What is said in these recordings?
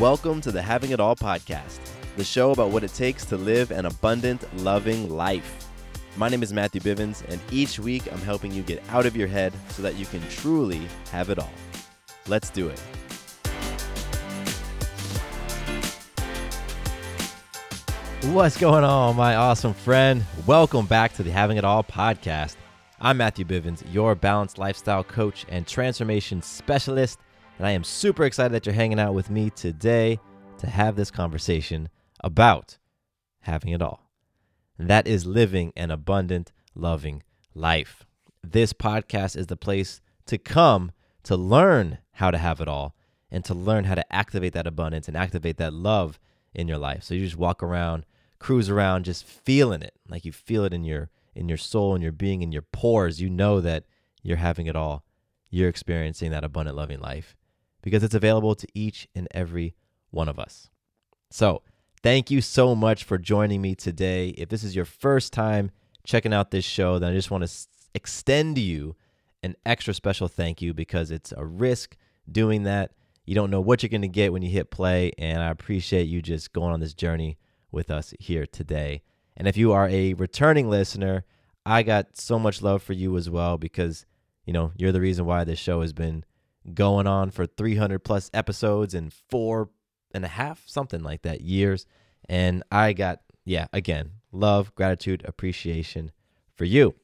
Welcome to the Having It All podcast, the show about what it takes to live an abundant, loving life. My name is Matthew Bivens, and each week I'm helping you get out of your head so that you can truly have it all. Let's do it. What's going on, my awesome friend? Welcome back to the Having It All podcast. I'm Matthew Bivens, your balanced lifestyle coach and transformation specialist and I am super excited that you're hanging out with me today to have this conversation about having it all. And that is living an abundant, loving life. This podcast is the place to come to learn how to have it all and to learn how to activate that abundance and activate that love in your life. So you just walk around, cruise around just feeling it. Like you feel it in your in your soul and your being in your pores. You know that you're having it all. You're experiencing that abundant loving life because it's available to each and every one of us. So, thank you so much for joining me today. If this is your first time checking out this show, then I just want to extend you an extra special thank you because it's a risk doing that. You don't know what you're going to get when you hit play, and I appreciate you just going on this journey with us here today. And if you are a returning listener, I got so much love for you as well because, you know, you're the reason why this show has been going on for 300 plus episodes in four and a half, something like that, years. And I got, yeah, again, love, gratitude, appreciation for you.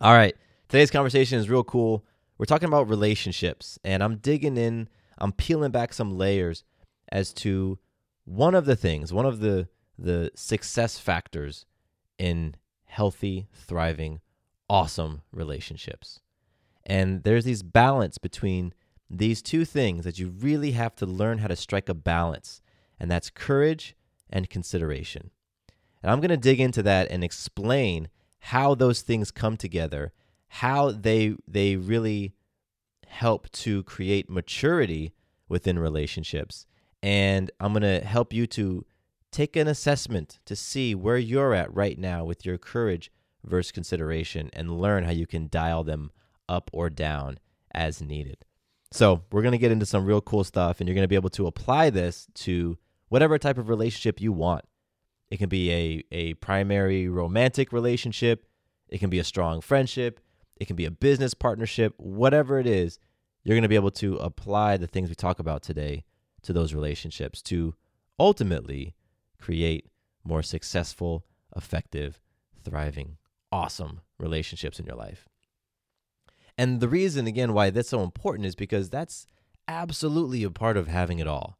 All right. Today's conversation is real cool. We're talking about relationships, and I'm digging in, I'm peeling back some layers as to one of the things, one of the the success factors in healthy, thriving, awesome relationships. And there's these balance between these two things that you really have to learn how to strike a balance, and that's courage and consideration. And I'm going to dig into that and explain how those things come together, how they they really help to create maturity within relationships. And I'm going to help you to take an assessment to see where you're at right now with your courage versus consideration and learn how you can dial them up or down as needed. So, we're going to get into some real cool stuff, and you're going to be able to apply this to whatever type of relationship you want. It can be a, a primary romantic relationship, it can be a strong friendship, it can be a business partnership, whatever it is, you're going to be able to apply the things we talk about today to those relationships to ultimately create more successful, effective, thriving, awesome relationships in your life. And the reason, again, why that's so important is because that's absolutely a part of having it all.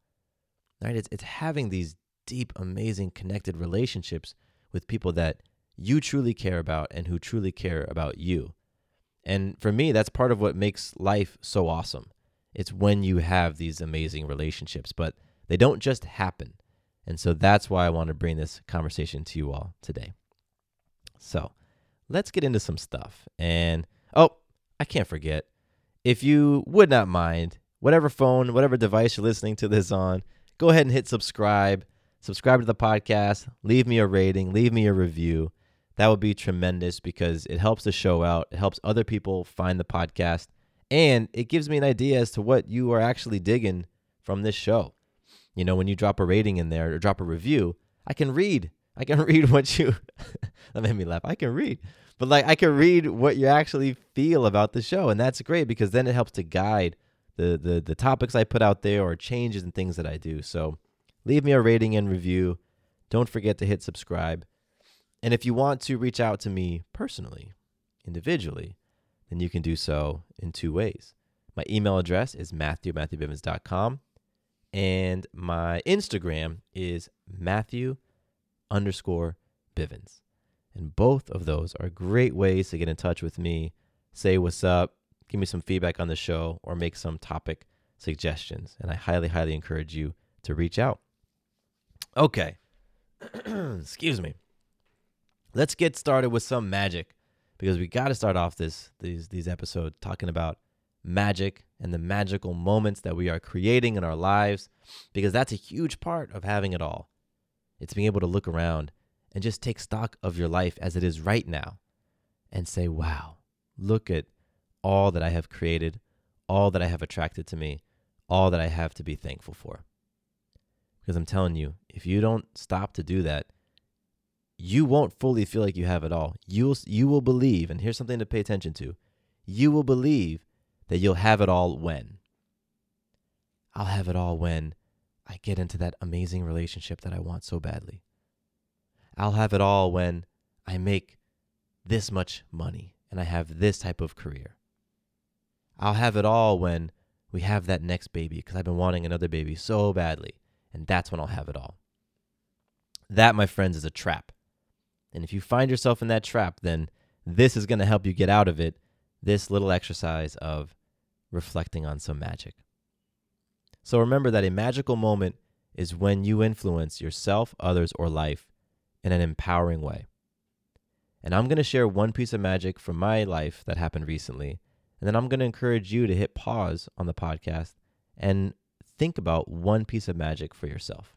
Right? It's, it's having these deep, amazing, connected relationships with people that you truly care about and who truly care about you. And for me, that's part of what makes life so awesome. It's when you have these amazing relationships, but they don't just happen. And so that's why I want to bring this conversation to you all today. So let's get into some stuff. And oh, I can't forget. If you would not mind, whatever phone, whatever device you're listening to this on, go ahead and hit subscribe. Subscribe to the podcast, leave me a rating, leave me a review. That would be tremendous because it helps the show out. It helps other people find the podcast. And it gives me an idea as to what you are actually digging from this show. You know, when you drop a rating in there or drop a review, I can read. I can read what you that made me laugh. I can read but like I can read what you actually feel about the show, and that's great because then it helps to guide the the the topics I put out there or changes and things that I do. So leave me a rating and review. Don't forget to hit subscribe. And if you want to reach out to me personally, individually, then you can do so in two ways. My email address is matthew matthewbivens.com, and my Instagram is matthew underscore bivens. And both of those are great ways to get in touch with me, say what's up, give me some feedback on the show, or make some topic suggestions. And I highly, highly encourage you to reach out. Okay. Excuse me. Let's get started with some magic because we got to start off this these these episodes talking about magic and the magical moments that we are creating in our lives because that's a huge part of having it all. It's being able to look around and just take stock of your life as it is right now and say, wow, look at all that I have created, all that I have attracted to me, all that I have to be thankful for. Because I'm telling you, if you don't stop to do that, you won't fully feel like you have it all. You'll you will believe, and here's something to pay attention to. You will believe that you'll have it all when. I'll have it all when I get into that amazing relationship that I want so badly. I'll have it all when I make this much money and I have this type of career. I'll have it all when we have that next baby because I've been wanting another baby so badly. And that's when I'll have it all. That, my friends, is a trap. And if you find yourself in that trap, then this is going to help you get out of it. This little exercise of reflecting on some magic. So remember that a magical moment is when you influence yourself, others, or life in an empowering way. And I'm going to share one piece of magic from my life that happened recently. And then I'm going to encourage you to hit pause on the podcast and think about one piece of magic for yourself.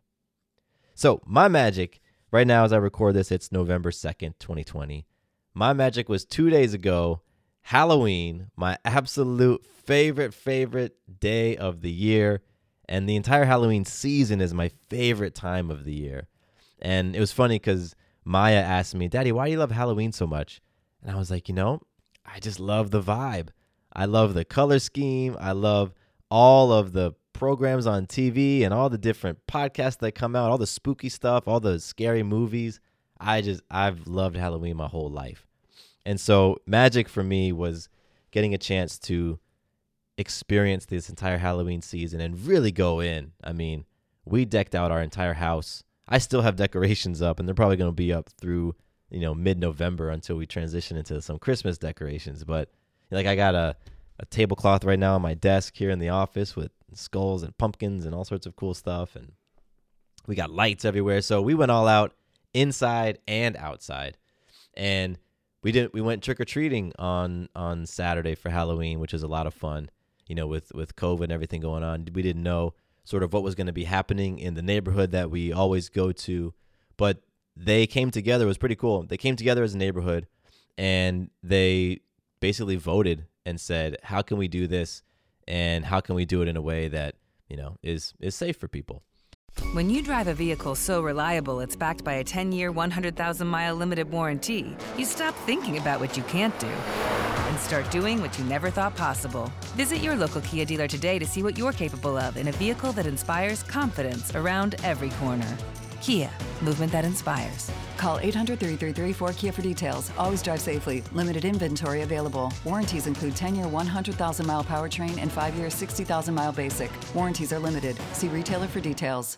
So, my magic right now, as I record this, it's November 2nd, 2020. My magic was two days ago, Halloween, my absolute favorite, favorite day of the year. And the entire Halloween season is my favorite time of the year. And it was funny because Maya asked me, Daddy, why do you love Halloween so much? And I was like, you know, I just love the vibe. I love the color scheme. I love all of the programs on TV and all the different podcasts that come out, all the spooky stuff, all the scary movies. I just, I've loved Halloween my whole life. And so, magic for me was getting a chance to experience this entire Halloween season and really go in. I mean, we decked out our entire house. I still have decorations up, and they're probably going to be up through you know mid November until we transition into some Christmas decorations. But like I got a a tablecloth right now on my desk here in the office with skulls and pumpkins and all sorts of cool stuff, and we got lights everywhere. So we went all out inside and outside, and we didn't. we went trick or treating on on Saturday for Halloween, which is a lot of fun you know, with with COVID and everything going on, we didn't know sort of what was going to be happening in the neighborhood that we always go to. But they came together. It was pretty cool. They came together as a neighborhood, and they basically voted and said, "How can we do this? And how can we do it in a way that you know is is safe for people?" When you drive a vehicle so reliable it's backed by a 10 year, 100,000 mile limited warranty, you stop thinking about what you can't do and start doing what you never thought possible. Visit your local Kia dealer today to see what you're capable of in a vehicle that inspires confidence around every corner. Kia, movement that inspires. Call 800 333 4KIA for details. Always drive safely. Limited inventory available. Warranties include 10 year 100,000 mile powertrain and 5 year 60,000 mile basic. Warranties are limited. See retailer for details.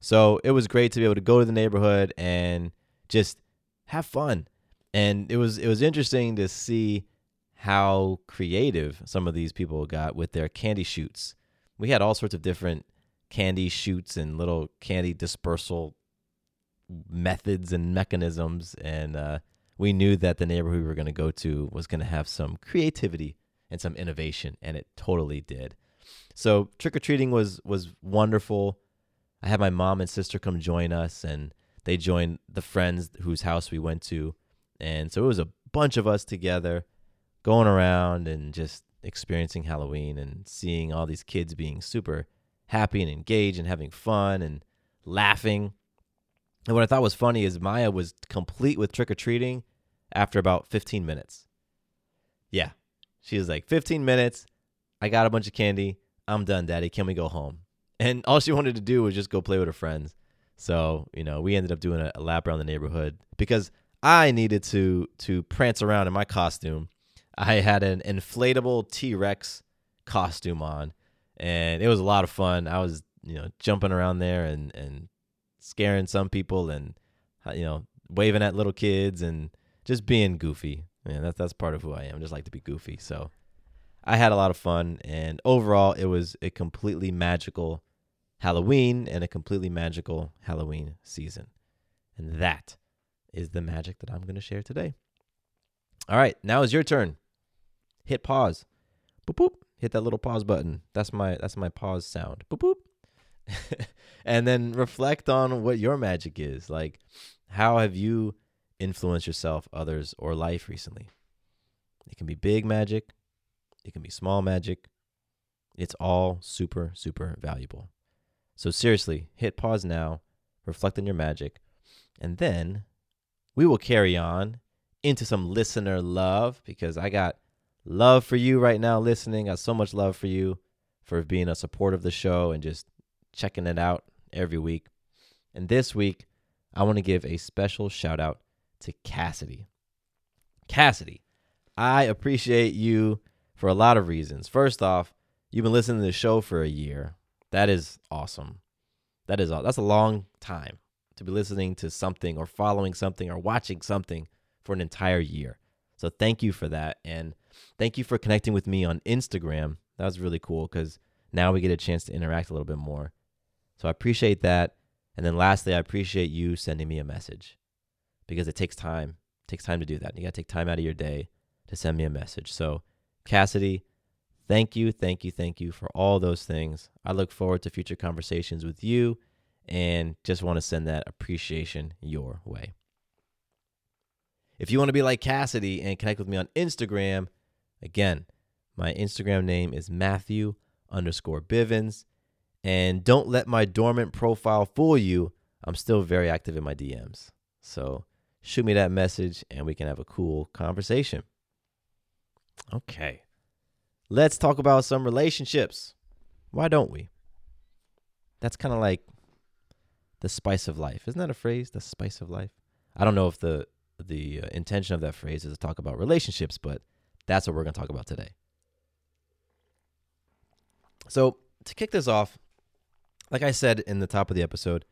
So it was great to be able to go to the neighborhood and just have fun. And it was it was interesting to see how creative some of these people got with their candy chutes. We had all sorts of different candy chutes and little candy dispersal methods and mechanisms and uh, we knew that the neighborhood we were going to go to was going to have some creativity and some innovation and it totally did so trick-or-treating was was wonderful I had my mom and sister come join us, and they joined the friends whose house we went to. And so it was a bunch of us together going around and just experiencing Halloween and seeing all these kids being super happy and engaged and having fun and laughing. And what I thought was funny is Maya was complete with trick or treating after about 15 minutes. Yeah. She was like, 15 minutes. I got a bunch of candy. I'm done, daddy. Can we go home? and all she wanted to do was just go play with her friends. So you know, we ended up doing a, lap around the neighborhood because I needed to to prance around in my costume. I had an inflatable T Rex costume on, and it was a lot of fun. I was you know jumping around there and and scaring some people and uh, you know waving at little kids and just being goofy. Man, that's that's part of who I am. I just like to be goofy. So I had a lot of fun, and overall, it was a completely magical Halloween and a completely magical Halloween season. And that is the magic that I'm going to share today. All right, now is your turn. Hit pause. Boop boop. Hit that little pause button. That's my that's my pause sound. Boop boop. and then reflect on what your magic is. Like how have you influenced yourself, others, or life recently? It can be big magic, it can be small magic. It's all super, super valuable. So, seriously, hit pause now, reflect on your magic, and then we will carry on into some listener love because I got love for you right now listening. I got so much love for you for being a support of the show and just checking it out every week. And this week, I want to give a special shout out to Cassidy. Cassidy, I appreciate you for a lot of reasons. First off, you've been listening to the show for a year. That is awesome. That is that's a long time to be listening to something or following something or watching something for an entire year. So thank you for that and thank you for connecting with me on Instagram. That was really cool cuz now we get a chance to interact a little bit more. So I appreciate that. And then lastly, I appreciate you sending me a message because it takes time. It takes time to do that. You got to take time out of your day to send me a message. So, Cassidy, thank you, thank you, thank you for all those things. I look forward to future conversations with you and just want to send that appreciation your way. If you want to be like Cassidy and connect with me on Instagram, again, my Instagram name is Matthew underscore Bivens. And don't let my dormant profile fool you. I'm still very active in my DMs. So shoot me that message and we can have a cool conversation. Okay. Let's talk about some relationships. Why don't we? That's kind of like the spice of life. Isn't that a phrase? The spice of life. I don't know if the the uh, intention of that phrase is to talk about relationships, but that's what we're going to talk about today. So, to kick this off, like I said in the top of the episode,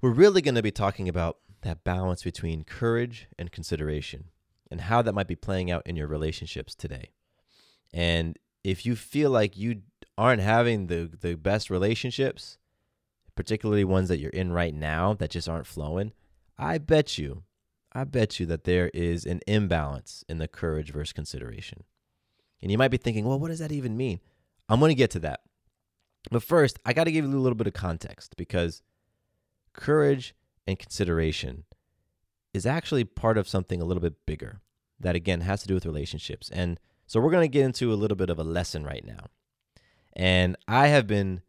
we're really going to be talking about that balance between courage and consideration and how that might be playing out in your relationships today. And if you feel like you aren't having the the best relationships, particularly ones that you're in right now that just aren't flowing, I bet you, I bet you that there is an imbalance in the courage versus consideration. And you might be thinking, well, what does that even mean? I'm going to get to that. But first, I got to give you a little bit of context because courage and consideration is actually part of something a little bit bigger that, again, has to do with relationships. And so we're going to get into a little bit of a lesson right now. And I have been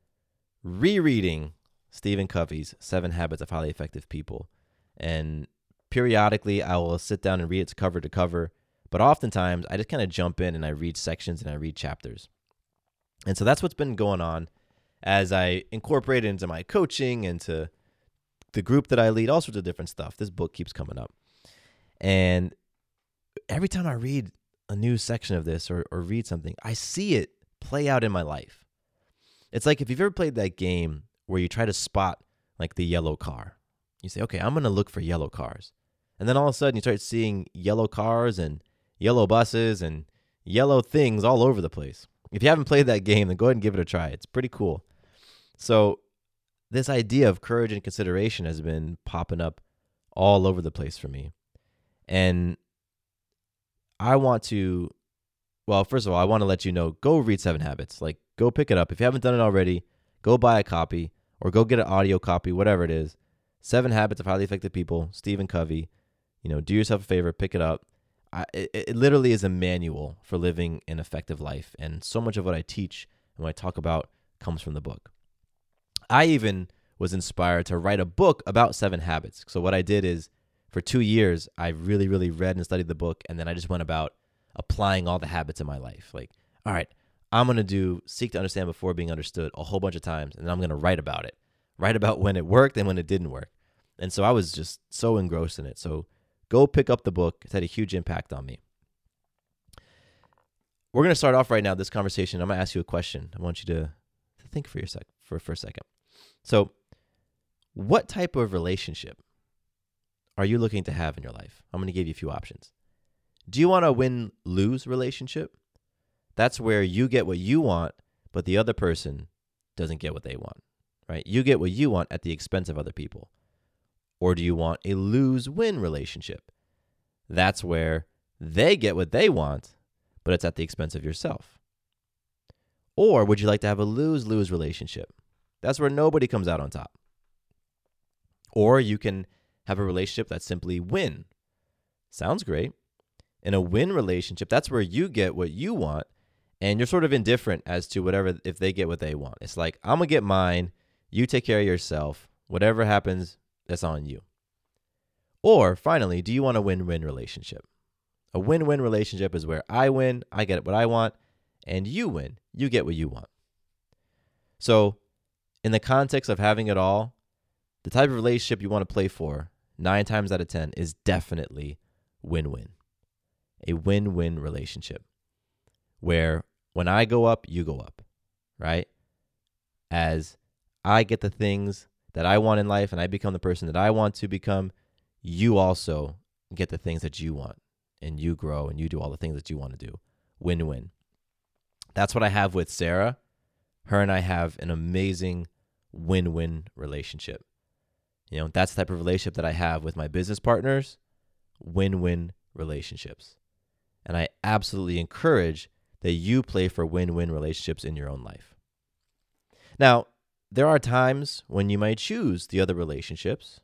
rereading Stephen Covey's Seven Habits of Highly Effective People. And periodically, I will sit down and read it cover to cover. But oftentimes, I just kind of jump in and I read sections and I read chapters. And so that's what's been going on as I incorporate it into my coaching, into the group that I lead, all sorts of different stuff. This book keeps coming up. And every time I read a new section of this or, or read something, I see it play out in my life. It's like if you've ever played that game where you try to spot like the yellow car. You say, okay, I'm going to look for yellow cars. And then all of a sudden you start seeing yellow cars and yellow buses and yellow things all over the place. If you haven't played that game, then go ahead and give it a try. It's pretty cool. So, this idea of courage and consideration has been popping up all over the place for me. And I want to, well, first of all, I want to let you know go read Seven Habits. Like, go pick it up. If you haven't done it already, go buy a copy or go get an audio copy, whatever it is. Seven Habits of Highly Effective People, Stephen Covey. You know, do yourself a favor, pick it up. I, it, it literally is a manual for living an effective life. And so much of what I teach and what I talk about comes from the book. I even was inspired to write a book about seven habits. So, what I did is for two years, I really, really read and studied the book. And then I just went about applying all the habits in my life. Like, all right, I'm going to do seek to understand before being understood a whole bunch of times. And then I'm going to write about it, write about when it worked and when it didn't work. And so I was just so engrossed in it. So, Go pick up the book. It's had a huge impact on me. We're going to start off right now this conversation. I'm going to ask you a question. I want you to, to think for your sec for, for a second. So, what type of relationship are you looking to have in your life? I'm going to give you a few options. Do you want a win lose relationship? That's where you get what you want, but the other person doesn't get what they want, right? You get what you want at the expense of other people. Or do you want a lose win relationship? That's where they get what they want, but it's at the expense of yourself. Or would you like to have a lose lose relationship? That's where nobody comes out on top. Or you can have a relationship that's simply win. Sounds great. In a win relationship, that's where you get what you want and you're sort of indifferent as to whatever if they get what they want. It's like, I'm to get mine, you take care of yourself. Whatever happens, that's on you. Or finally, do you want a win win relationship? A win win relationship is where I win, I get what I want, and you win, you get what you want. So, in the context of having it all, the type of relationship you want to play for, nine times out of 10, is definitely win win. A win win relationship where when I go up, you go up, right? As I get the things that I want in life and I become the person that I want to become, you also get the things that you want and you grow and you do all the things that you want to do. Win win. That's what I have with Sarah. Her and I have an amazing win win relationship. You know, that's the type of relationship that I have with my business partners win win relationships. And I absolutely encourage that you play for win win relationships in your own life. Now, there are times when you might choose the other relationships,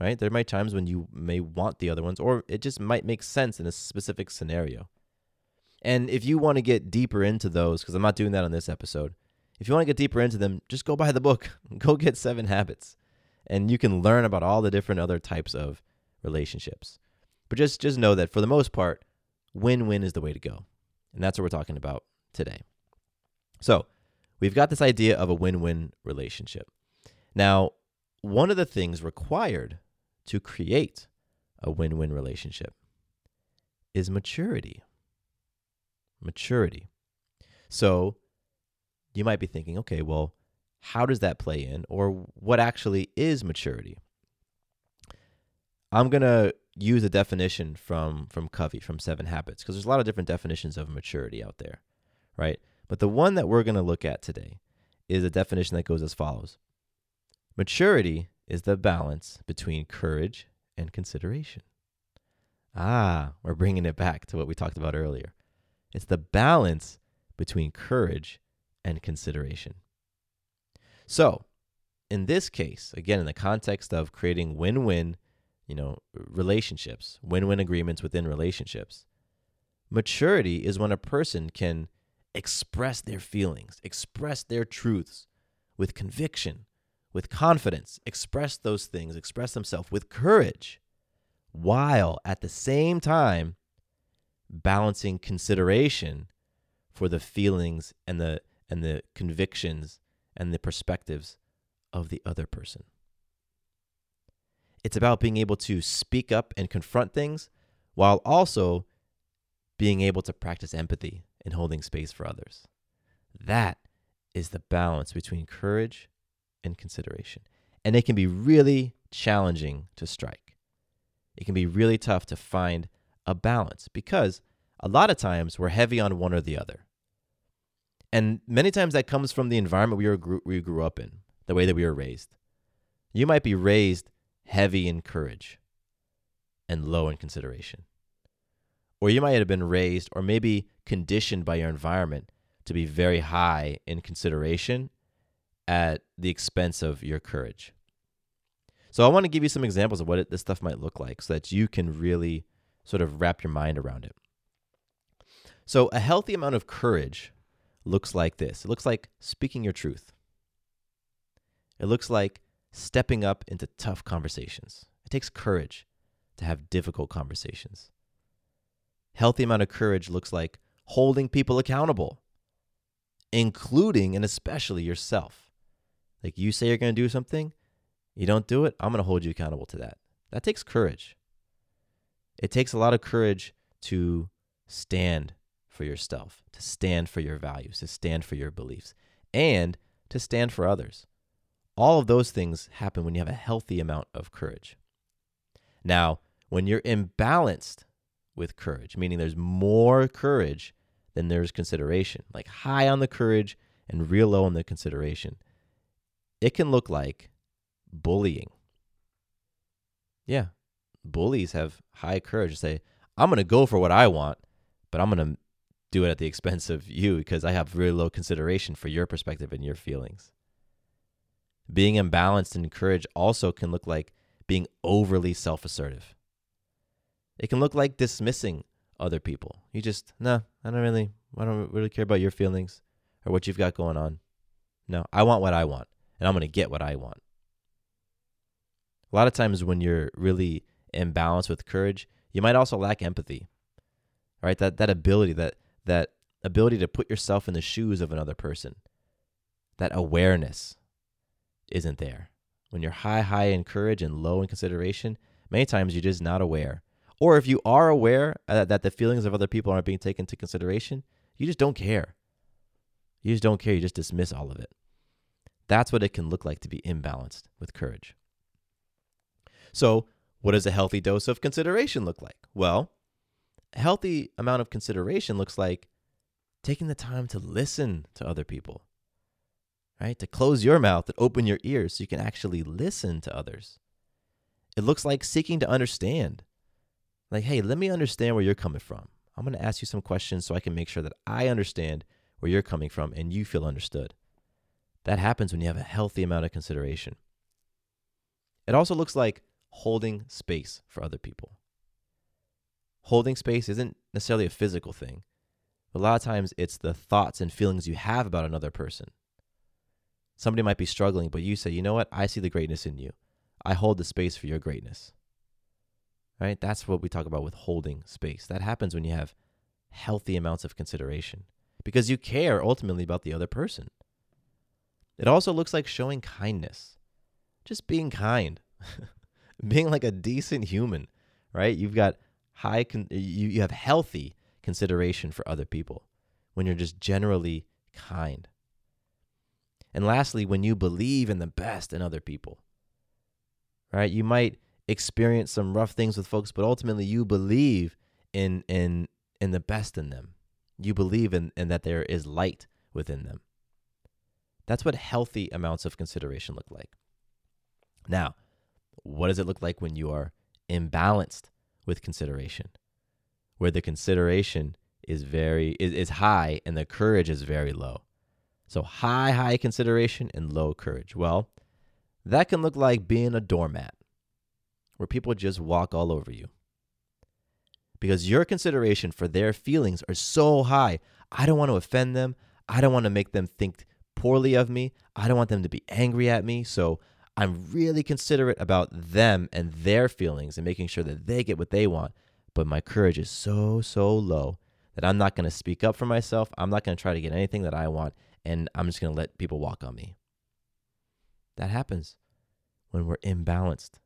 right? There might times when you may want the other ones, or it just might make sense in a specific scenario. And if you want to get deeper into those, because I'm not doing that on this episode, if you want to get deeper into them, just go buy the book. Go get Seven Habits, and you can learn about all the different other types of relationships. But just just know that for the most part, win-win is the way to go. And that's what we're talking about today. So, we've got this idea of a win win relationship. Now, one of the things required to create a win win relationship is maturity. Maturity. So, you might be thinking, okay, well, how does that play in? Or what actually is maturity? I'm going to use a definition from from Covey from Seven Habits because there's a lot of different definitions of maturity out there, right? But the one that we're going to look at today is a definition that goes as follows. Maturity is the balance between courage and consideration. Ah, we're bringing it back to what we talked about earlier. It's the balance between courage and consideration. So, in this case, again, in the context of creating win win you know, relationships, win win agreements within relationships. Maturity is when a person can express their feelings, express their truths with conviction, with confidence, express those things, express themselves with courage, while at the same time balancing consideration for the feelings and the and the convictions and the perspectives of the other person. It's about being able to speak up and confront things while also being able to practice empathy and holding space for others. That is the balance between courage and consideration. And it can be really challenging to strike. It can be really tough to find a balance because a lot of times we're heavy on one or the other. And many times that comes from the environment we, were, we grew up in, the way that we were raised. You might be raised heavy in courage and low in consideration. Or you might have been raised or maybe conditioned by your environment to be very high in consideration at the expense of your courage. So I want to give you some examples of what it, this stuff might look like so that you can really sort of wrap your mind around it. So a healthy amount of courage looks like this. It looks like speaking your truth. It looks like stepping up into tough conversations. It takes courage to have difficult conversations. Healthy amount of courage looks like holding people accountable, including and especially yourself. Like you say you're going to do something, you don't do it, I'm going to hold you accountable to that. That takes courage. It takes a lot of courage to stand for yourself, to stand for your values, to stand for your beliefs, and to stand for others. All of those things happen when you have a healthy amount of courage. Now, when you're imbalanced with courage, meaning there's more courage than there's consideration, like high on the courage and real low on the consideration, it can look like bullying. Yeah, bullies have high courage to say, I'm going to go for what I want, but I'm going to do it at the expense of you because I have really low consideration for your perspective and your feelings. Being imbalanced in courage also can look like being overly self assertive. It can look like dismissing other people. You just, no, I don't really, I don't really care about your feelings or what you've got going on. No, I want what I want. and I'm going to get what I want. A lot of times when you're really imbalanced with courage, you might also lack empathy. Right? That that ability that that ability to put yourself in the shoes of another person. That awareness isn't there. When you're high high in courage and low in consideration, many times you're just not aware. Or if you are aware uh, that the feelings of other people aren't being taken into consideration, you just don't care. You just don't care. You just dismiss all of it. That's what it can look like to be imbalanced with courage. So, what does a healthy dose of consideration look like? Well, a healthy amount of consideration looks like taking the time to listen to other people, right? To close your mouth and open your ears so you can actually listen to others. It looks like seeking to understand. Like, hey, let me understand where you're coming from. I'm going to ask you some questions so I can make sure that I understand where you're coming from and you feel understood. That happens when you have a healthy amount of consideration. It also looks like holding space for other people. Holding space isn't necessarily a physical thing, a lot of times it's the thoughts and feelings you have about another person. Somebody might be struggling, but you say, you know what? I see the greatness in you. I hold the space for your greatness. Right? That's what we talk about with holding space. That happens when you have healthy amounts of consideration because you care ultimately about the other person. It also looks like showing kindness, just being kind, being like a decent human, right? You've got high, con- you, you have healthy consideration for other people when you're just generally kind. And lastly, when you believe in the best in other people, right? You might experience some rough things with folks, but ultimately you believe in in in the best in them. You believe in, in that there is light within them. That's what healthy amounts of consideration look like. Now, what does it look like when you are imbalanced with consideration? Where the consideration is very is, is high and the courage is very low. So high, high consideration and low courage. Well, that can look like being a doormat where people just walk all over you because your consideration for their feelings are so high. I don't want to offend them. I don't want to make them think poorly of me. I don't want them to be angry at me. So I'm really considerate about them and their feelings and making sure that they get what they want. But my courage is so, so low that I'm not going to speak up for myself. I'm not going to try to get anything that I want. And I'm just going to let people walk on me. That happens when we're imbalanced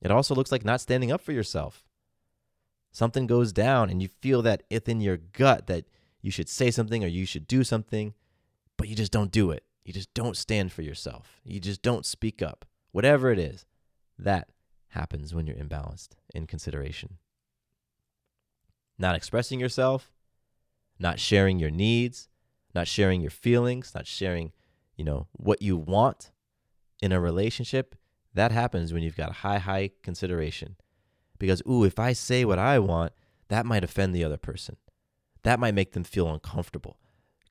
It also looks like not standing up for yourself. Something goes down and you feel that within your gut that you should say something or you should do something, but you just don't do it. You just don't stand for yourself. You just don't speak up. Whatever it is, that happens when you're imbalanced in consideration. Not expressing yourself, not sharing your needs, not sharing your feelings, not sharing, you know, what you want in a relationship that happens when you've got high, high consideration. Because, ooh, if I say what I want, that might offend the other person. That might make them feel uncomfortable.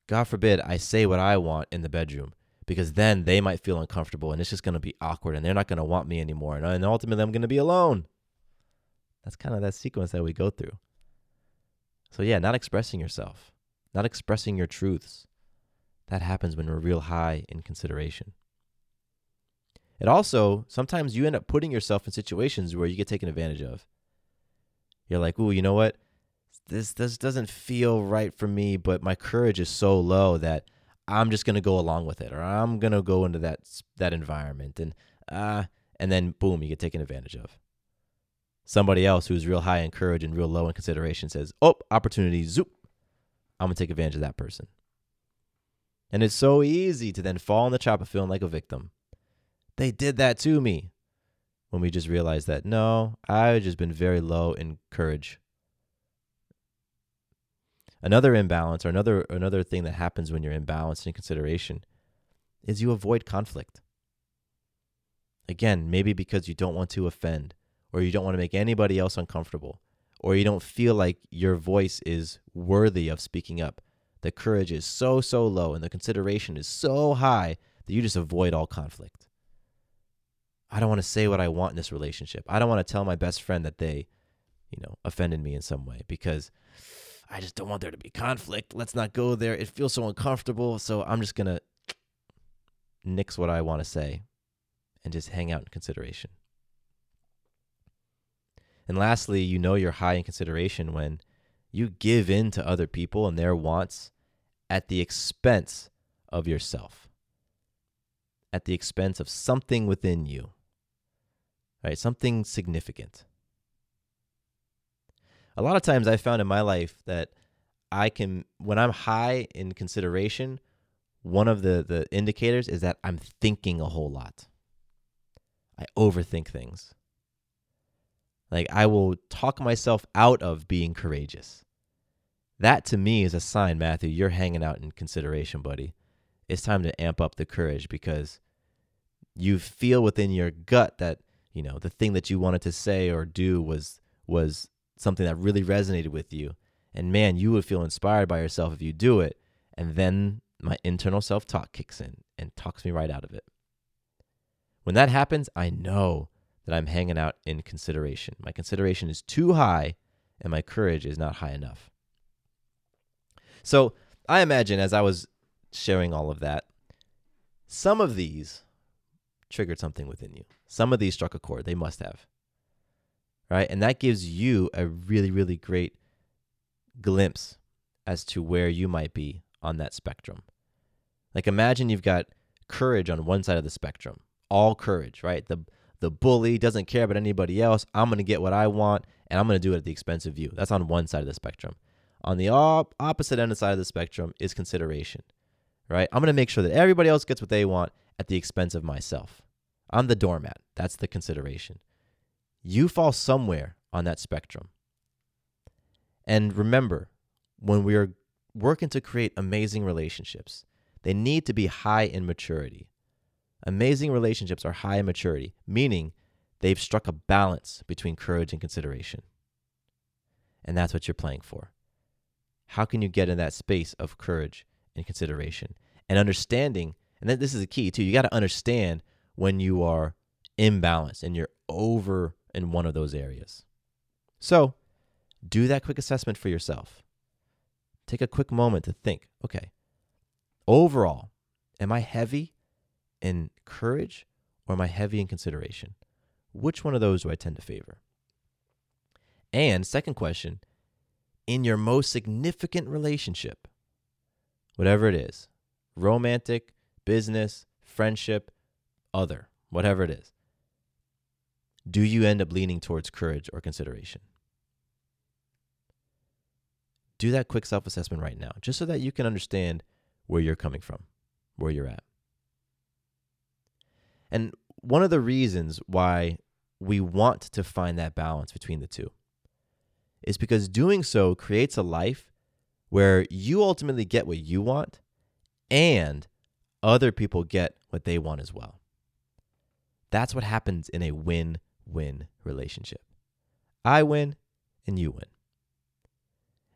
God forbid I say what I want in the bedroom because then they might feel uncomfortable and it's just going to be awkward and they're not going to want me anymore. And ultimately, I'm going to be alone. That's kind of that sequence that we go through. So, yeah, not expressing yourself, not expressing your truths. That happens when we're real high in consideration. It also, sometimes you end up putting yourself in situations where you get taken advantage of. You're like, ooh, you know what? this this doesn't feel right for me, but my courage is so low that I'm just gonna go along with it, or I'm gonna go into that that environment, and uh, and then boom, you get taken advantage of. Somebody else who's real high in courage and real low in consideration says, "Oh, opportunity, zoop! I'm gonna take advantage of that person." And it's so easy to then fall in the trap of feeling like a victim. They did that to me. When we just realize that no, I've just been very low in courage Another imbalance or another another thing that happens when you're imbalanced in consideration is you avoid conflict. Again, maybe because you don't want to offend or you don't want to make anybody else uncomfortable or you don't feel like your voice is worthy of speaking up. The courage is so so low and the consideration is so high that you just avoid all conflict. I don't want to say what I want in this relationship. I don't want to tell my best friend that they, you know, offended me in some way because I just don't want there to be conflict. Let's not go there. It feels so uncomfortable. So I'm just going to nix what I want to say and just hang out in consideration. And lastly, you know you're high in consideration when you give in to other people and their wants at the expense of yourself, at the expense of something within you, right? Something significant a lot of times I found in my life that I can when I'm high in consideration, one of the the indicators is that I'm thinking a whole lot. I overthink things. Like I will talk myself out of being courageous. That to me is a sign, Matthew, you're hanging out in consideration, buddy. It's time to amp up the courage because you feel within your gut that, you know, the thing that you wanted to say or do was was something that really resonated with you. And man, you would feel inspired by yourself if you do it. And then my internal self talk kicks in and talks me right out of it. When that happens, I know that I'm hanging out in consideration. My consideration is too high and my courage is not high enough. So I imagine as I was sharing all of that, some of these triggered something within you. Some of these struck a chord. They must have right? And that gives you a really, really great glimpse as to where you might be on that spectrum. Like imagine you've got courage on one side of the spectrum, all courage, right? The the bully doesn't care about anybody else. I'm going to get what I want and I'm going to do it at the expense of you. That's on one side of the spectrum. On the op- opposite end of the side of the spectrum is consideration, right? I'm going to make sure that everybody else gets what they want at the expense of myself. I'm the doormat. That's the consideration. You fall somewhere on that spectrum. And remember, when we are working to create amazing relationships, they need to be high in maturity. Amazing relationships are high in maturity, meaning they've struck a balance between courage and consideration. And that's what you're playing for. How can you get in that space of courage and consideration and understanding? And this is the key too. You got to understand when you are imbalanced and you're over in one of those areas. So, do that quick assessment for yourself. Take a quick moment to think okay, overall, am I heavy in courage or am I heavy in consideration? Which one of those do I tend to favor? And, second question, in your most significant relationship, whatever it is romantic, business, friendship, other, whatever it is do you end up leaning towards courage or consideration? Do that quick self assessment right now, just so that you can understand where you're coming from, where you're at. And one of the reasons why we want to find that balance between the two is because doing so creates a life where you ultimately get what you want and other people get what they want as well. That's what happens in a win win relationship. I win and you win.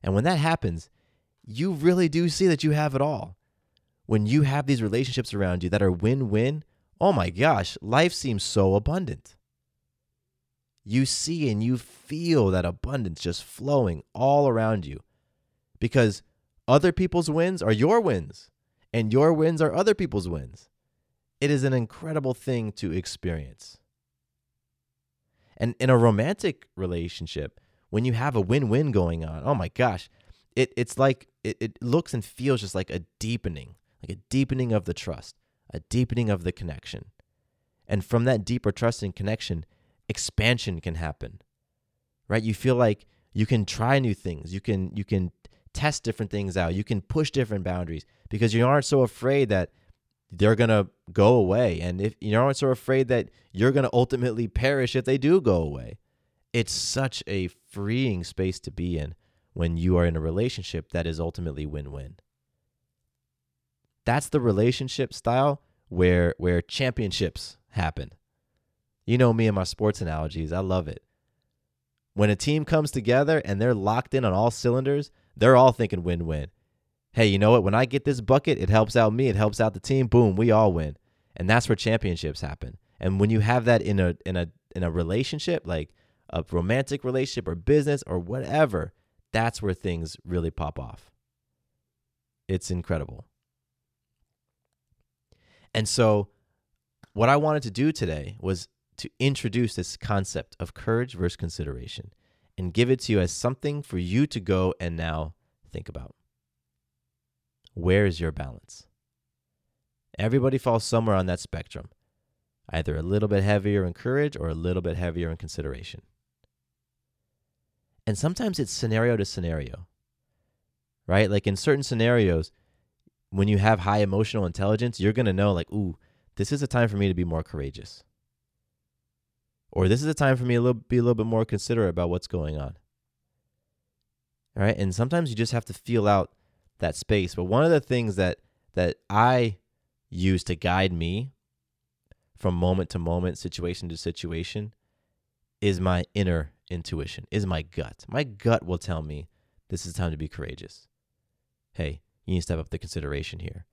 And when that happens, you really do see that you have it all. When you have these relationships around you that are win win, oh my gosh, life seems so abundant. You see and you feel that abundance just flowing all around you because other people's wins are your wins, and your wins are other people's wins. It is an incredible thing to experience. And in a romantic relationship, when you have a win-win going on, oh my gosh, it it's like it, it looks and feels just like a deepening, like a deepening of the trust, a deepening of the connection. And from that deeper trust and connection, expansion can happen. Right? You feel like you can try new things. You can you can test different things out. You can push different boundaries because you aren't so afraid that they're going to go away and if you aren't so afraid that you're going to ultimately perish if they do go away it's such a freeing space to be in when you are in a relationship that is ultimately win-win. That's the relationship style where where championships happen. You know me and my sports analogies. I love it. When a team comes together and they're locked in on all cylinders, they're all thinking win-win. Hey, you know what? When I get this bucket, it helps out me, it helps out the team. Boom, we all win. And that's where championships happen. And when you have that in a in a in a relationship, like a romantic relationship or business or whatever, that's where things really pop off. It's incredible. And so, what I wanted to do today was to introduce this concept of courage versus consideration and give it to you as something for you to go and now think about. Where is your balance? Everybody falls somewhere on that spectrum, either a little bit heavier in courage or a little bit heavier in consideration. And sometimes it's scenario to scenario, right? Like in certain scenarios, when you have high emotional intelligence, you're going to know, like, ooh, this is a time for me to be more courageous. Or this is a time for me to be a little bit more considerate about what's going on. All right. And sometimes you just have to feel out that space. But one of the things that that I use to guide me from moment to moment, situation to situation, is my inner intuition, is my gut. My gut will tell me this is time to be courageous. Hey, you need to step up the consideration here.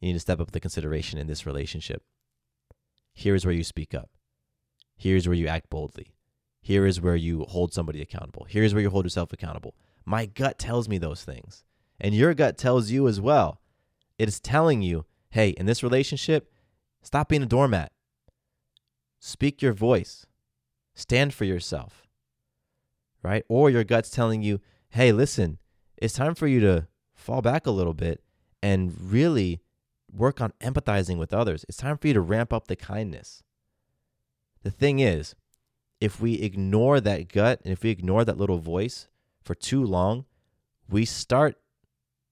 You need to step up the consideration in this relationship. Here is where you speak up. Here is where you act boldly. Here is where you hold somebody accountable. Here is where you hold yourself accountable. My gut tells me those things. And your gut tells you as well. It is telling you, hey, in this relationship, stop being a doormat. Speak your voice. Stand for yourself right? Or your gut's telling you, hey, listen, it's time for you to fall back a little bit and really work on empathizing with others. It's time for you to ramp up the kindness. The thing is, if we ignore that gut and if we ignore that little voice for too long, we start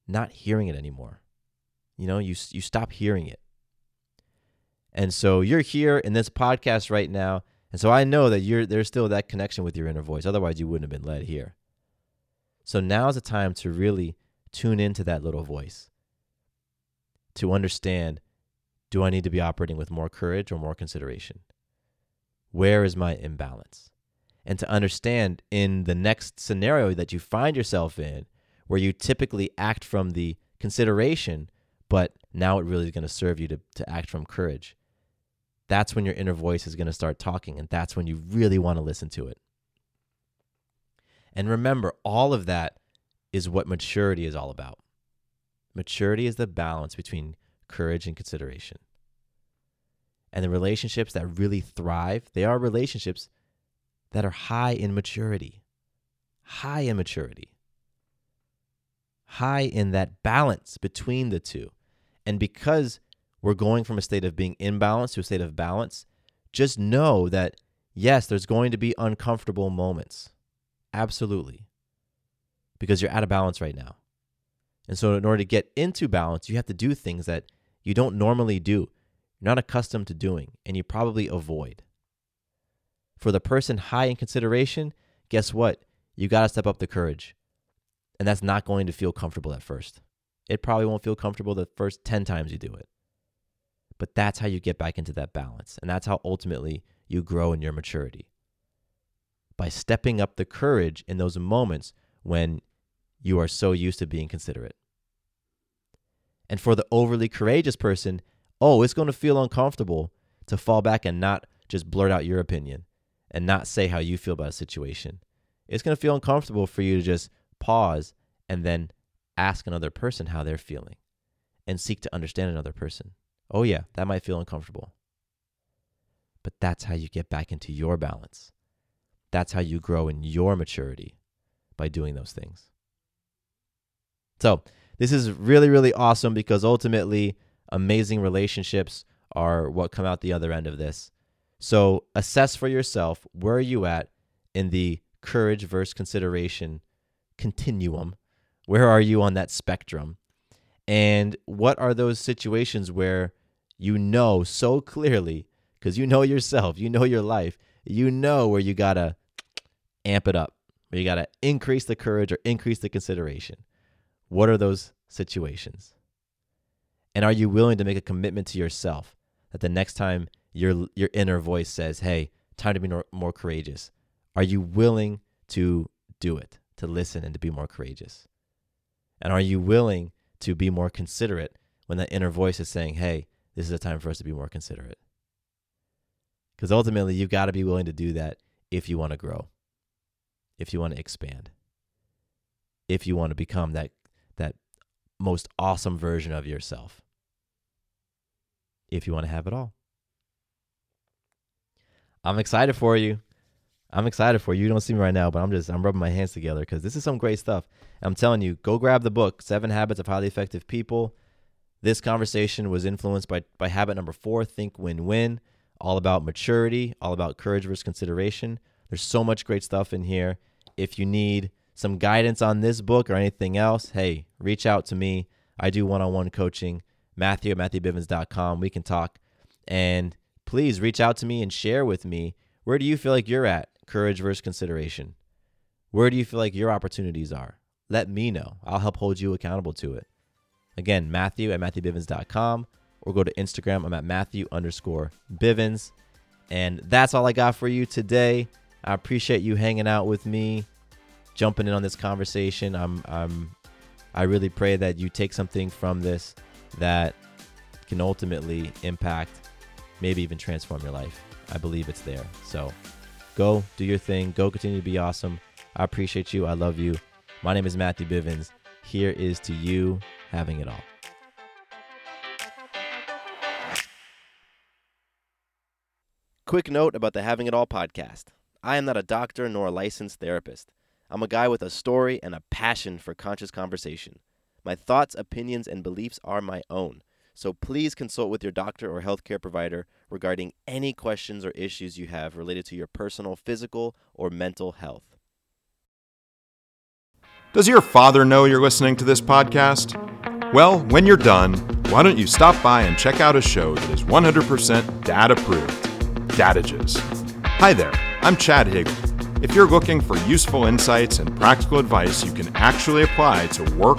not hearing it anymore. You know, you you stop hearing it. And so you're here in this podcast right now and so I know that you're there's still that connection with your inner voice. Otherwise, you wouldn't have been led here. So now is the time to really tune into that little voice. To understand, do I need to be operating with more courage or more consideration? Where is my imbalance? And to understand in the next scenario that you find yourself in, where you typically act from the consideration, but now it really is going to serve you to, to act from courage that's when your inner voice is going to start talking, and that's when you really want to listen to it. And remember, all of that is what maturity is all about. Maturity is the balance between courage and consideration. And the relationships that really thrive, they are relationships that are high in maturity. High in maturity. High in that balance between the two. And because we're going from a state of being imbalanced to a state of balance, just know that yes, there's going to be uncomfortable moments. Absolutely. Because you're out of balance right now. And so, in order to get into balance, you have to do things that you don't normally do, you're not accustomed to doing, and you probably avoid. For the person high in consideration, guess what? You got to step up the courage. And that's not going to feel comfortable at first. It probably won't feel comfortable the first 10 times you do it. But that's how you get back into that balance. And that's how ultimately you grow in your maturity. By stepping up the courage in those moments when you are so used to being considerate. And for the overly courageous person, oh, it's going to feel uncomfortable to fall back and not just blurt out your opinion and not say how you feel about a situation. It's going to feel uncomfortable for you to just pause and then ask another person how they're feeling and seek to understand another person. Oh, yeah, that might feel uncomfortable. But that's how you get back into your balance. that's how you grow in your maturity by doing those things. So, this is really, really awesome because ultimately, amazing relationships are what come out the other end of this. So, assess for yourself where are you at in the courage versus consideration continuum? Where are you on that spectrum? And what are those situations where you know so clearly, because you know yourself, you know your life, you know where you got to amp it up, where you got to increase the courage or increase the consideration? What are those situations? And are you willing to make a commitment to yourself that the next time your your inner voice says, "Hey, time to be more, more courageous," are you willing to do it, to listen and to be more courageous? And are you willing to be more considerate when that inner voice is saying, "Hey, this is a time for us to be more considerate"? Because ultimately, you've got to be willing to do that if you want to grow, if you want to expand, if you want to become that that most awesome version of yourself. If you want to have it all. I'm excited for you. I'm excited for you. You don't see me right now, but I'm just I'm rubbing my hands together because this is some great stuff. I'm telling you, go grab the book, Seven Habits of Highly Effective People. This conversation was influenced by by habit number four, think win win, all about maturity, all about courage versus consideration. There's so much great stuff in here. If you need some guidance on this book or anything else, hey, reach out to me. I do one on one coaching. Matthew at MatthewBivens.com. We can talk. And please reach out to me and share with me where do you feel like you're at, courage versus consideration? Where do you feel like your opportunities are? Let me know. I'll help hold you accountable to it. Again, Matthew at MatthewBivens.com or go to Instagram. I'm at Matthew underscore Bivens. And that's all I got for you today. I appreciate you hanging out with me, jumping in on this conversation. I'm I'm I really pray that you take something from this that can ultimately impact, maybe even transform your life. I believe it's there. So go do your thing. Go continue to be awesome. I appreciate you. I love you. My name is Matthew Bivens. Here is to you having it all. Quick note about the Having It All podcast. I am not a doctor nor a licensed therapist. I'm a guy with a story and a passion for conscious conversation. My thoughts, opinions, and beliefs are my own. So please consult with your doctor or healthcare provider regarding any questions or issues you have related to your personal physical or mental health. Does your father know you're listening to this podcast? Well, when you're done, why don't you stop by and check out a show that is 100% dad approved Dadages. Hi there, I'm Chad Hagel. If you're looking for useful insights and practical advice you can actually apply to work,